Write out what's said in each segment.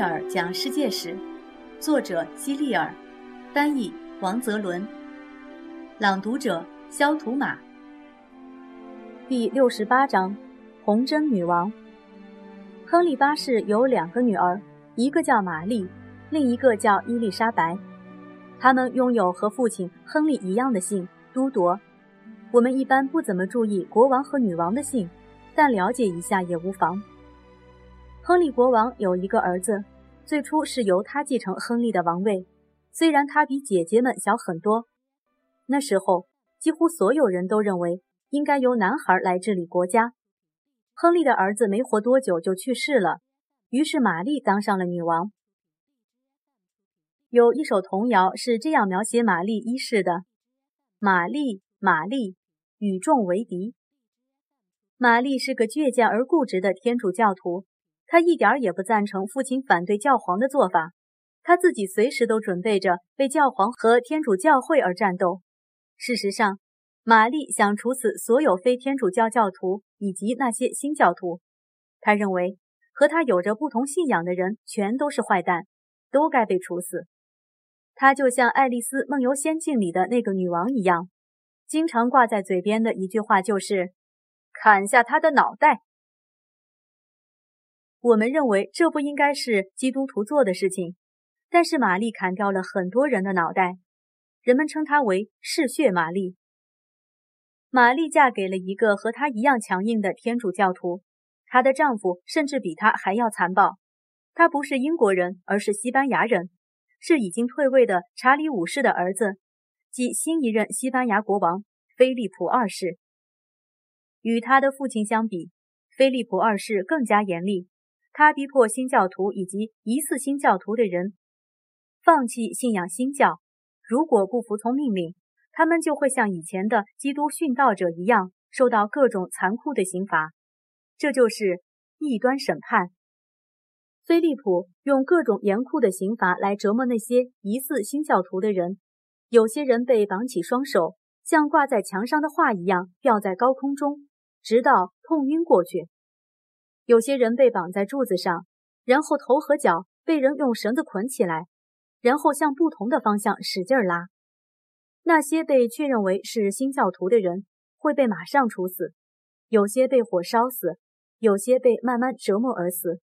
尔讲世界史，作者希利尔，翻译王泽伦，朗读者肖图马。第六十八章：红针女王。亨利八世有两个女儿，一个叫玛丽，另一个叫伊丽莎白。他们拥有和父亲亨利一样的姓都铎。我们一般不怎么注意国王和女王的姓，但了解一下也无妨。亨利国王有一个儿子，最初是由他继承亨利的王位，虽然他比姐姐们小很多。那时候，几乎所有人都认为应该由男孩来治理国家。亨利的儿子没活多久就去世了，于是玛丽当上了女王。有一首童谣是这样描写玛丽一世的：“玛丽，玛丽。”与众为敌。玛丽是个倔强而固执的天主教徒，他一点也不赞成父亲反对教皇的做法。他自己随时都准备着为教皇和天主教会而战斗。事实上，玛丽想处死所有非天主教教徒以及那些新教徒。他认为和他有着不同信仰的人全都是坏蛋，都该被处死。她就像《爱丽丝梦游仙境》里的那个女王一样。经常挂在嘴边的一句话就是“砍下他的脑袋”。我们认为这不应该是基督徒做的事情，但是玛丽砍掉了很多人的脑袋，人们称她为“嗜血玛丽”。玛丽嫁给了一个和她一样强硬的天主教徒，她的丈夫甚至比她还要残暴。他不是英国人，而是西班牙人，是已经退位的查理五世的儿子。即新一任西班牙国王菲利普二世。与他的父亲相比，菲利普二世更加严厉。他逼迫新教徒以及疑似新教徒的人放弃信仰新教，如果不服从命令，他们就会像以前的基督殉道者一样受到各种残酷的刑罚。这就是异端审判。菲利普用各种严酷的刑罚来折磨那些疑似新教徒的人。有些人被绑起双手，像挂在墙上的画一样吊在高空中，直到痛晕过去；有些人被绑在柱子上，然后头和脚被人用绳子捆起来，然后向不同的方向使劲拉。那些被确认为是新教徒的人会被马上处死，有些被火烧死，有些被慢慢折磨而死。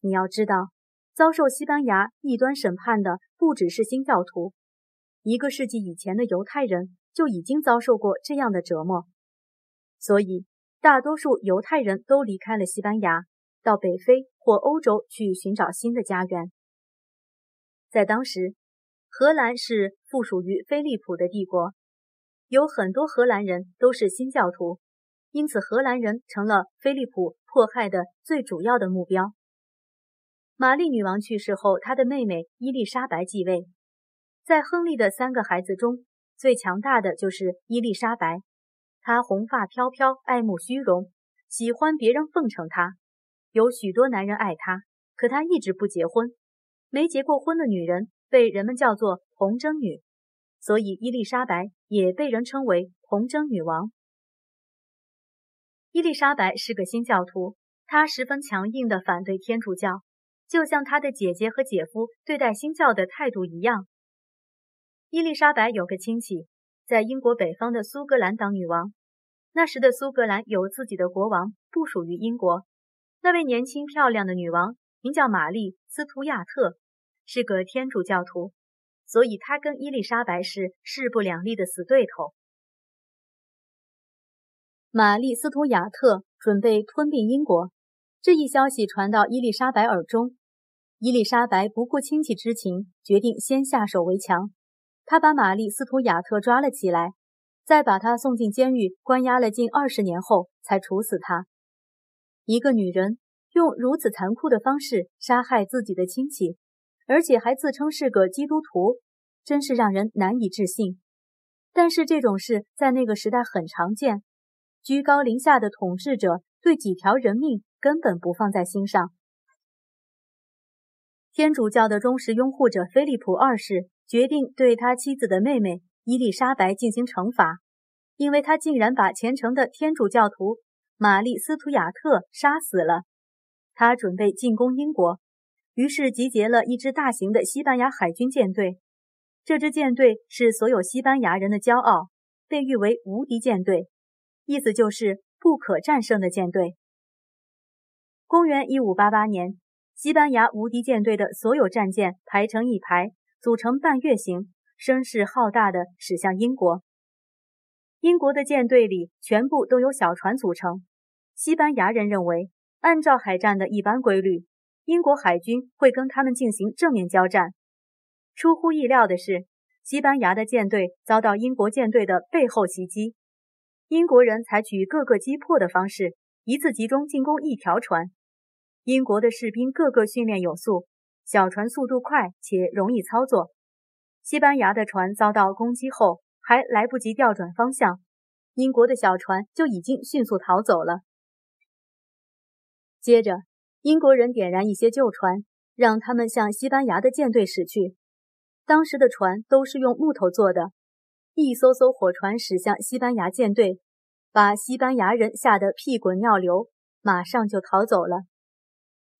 你要知道，遭受西班牙异端审判的不只是新教徒。一个世纪以前的犹太人就已经遭受过这样的折磨，所以大多数犹太人都离开了西班牙，到北非或欧洲去寻找新的家园。在当时，荷兰是附属于菲利普的帝国，有很多荷兰人都是新教徒，因此荷兰人成了菲利普迫害的最主要的目标。玛丽女王去世后，她的妹妹伊丽莎白继位。在亨利的三个孩子中，最强大的就是伊丽莎白。她红发飘飘，爱慕虚荣，喜欢别人奉承她。有许多男人爱她，可她一直不结婚。没结过婚的女人被人们叫做红针女，所以伊丽莎白也被人称为红针女王。伊丽莎白是个新教徒，她十分强硬地反对天主教，就像她的姐姐和姐夫对待新教的态度一样。伊丽莎白有个亲戚，在英国北方的苏格兰当女王。那时的苏格兰有自己的国王，不属于英国。那位年轻漂亮的女王名叫玛丽·斯图亚特，是个天主教徒，所以她跟伊丽莎白是势不两立的死对头。玛丽·斯图亚特准备吞并英国，这一消息传到伊丽莎白耳中。伊丽莎白不顾亲戚之情，决定先下手为强。她把玛丽·斯图亚特抓了起来，再把他送进监狱关押了近二十年后，才处死他。一个女人用如此残酷的方式杀害自己的亲戚，而且还自称是个基督徒，真是让人难以置信。但是这种事在那个时代很常见，居高临下的统治者对几条人命根本不放在心上。天主教的忠实拥护者菲利普二世。决定对他妻子的妹妹伊丽莎白进行惩罚，因为他竟然把虔诚的天主教徒玛丽·斯图亚特杀死了。他准备进攻英国，于是集结了一支大型的西班牙海军舰队。这支舰队是所有西班牙人的骄傲，被誉为“无敌舰队”，意思就是不可战胜的舰队。公元一五八八年，西班牙无敌舰队的所有战舰排成一排，组成半月形，声势浩大的驶向英国。英国的舰队里全部都由小船组成。西班牙人认为，按照海战的一般规律，英国海军会跟他们进行正面交战。出乎意料的是，西班牙的舰队遭到英国舰队的背后袭击。英国人采取各个击破的方式，一次集中进攻一条船。英国的士兵个个训练有素，小船速度快且容易操作。西班牙的船遭到攻击后，还来不及调转方向，英国的小船就已经迅速逃走了。接着，英国人点燃一些旧船，让他们向西班牙的舰队驶去。当时的船都是用木头做的，一艘艘火船驶向西班牙舰队，把西班牙人吓得屁滚尿流，马上就逃走了。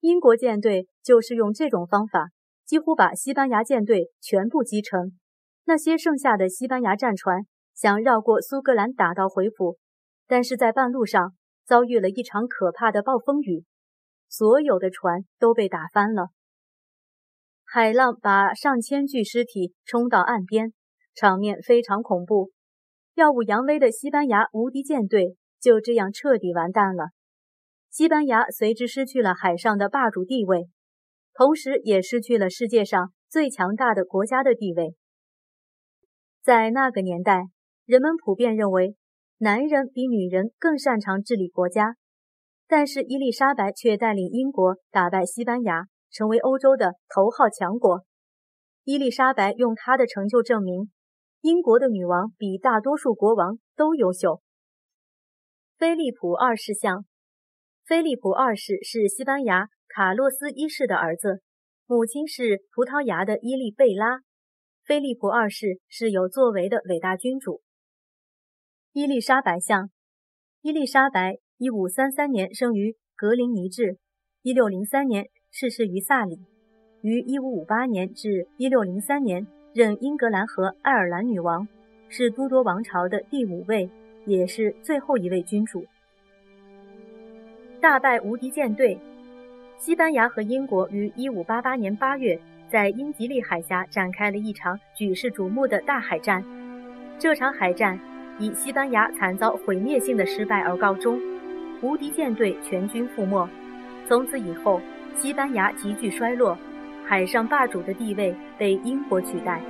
英国舰队就是用这种方法，几乎把西班牙舰队全部击沉。那些剩下的西班牙战船想绕过苏格兰打道回府，但是在半路上遭遇了一场可怕的暴风雨，所有的船都被打翻了。海浪把上千具尸体冲到岸边，场面非常恐怖。耀武扬威的西班牙无敌舰队就这样彻底完蛋了。西班牙随之失去了海上的霸主地位，同时也失去了世界上最强大的国家的地位。在那个年代，人们普遍认为男人比女人更擅长治理国家，但是伊丽莎白却带领英国打败西班牙。成为欧洲的头号强国，伊丽莎白用她的成就证明，英国的女王比大多数国王都优秀。菲利普二世像，菲利普二世是西班牙卡洛斯一世的儿子，母亲是葡萄牙的伊丽贝拉。菲利普二世是有作为的伟大君主。伊丽莎白像，伊丽莎白一五三三年生于格林尼治，一六零三年。逝世于萨里，于1558年至1603年任英格兰和爱尔兰女王，是都铎王朝的第五位，也是最后一位君主。大败无敌舰队，西班牙和英国于1588年8月在英吉利海峡展开了一场举世瞩目的大海战。这场海战以西班牙惨遭毁灭性的失败而告终，无敌舰队全军覆没。从此以后。西班牙急剧衰落，海上霸主的地位被英国取代。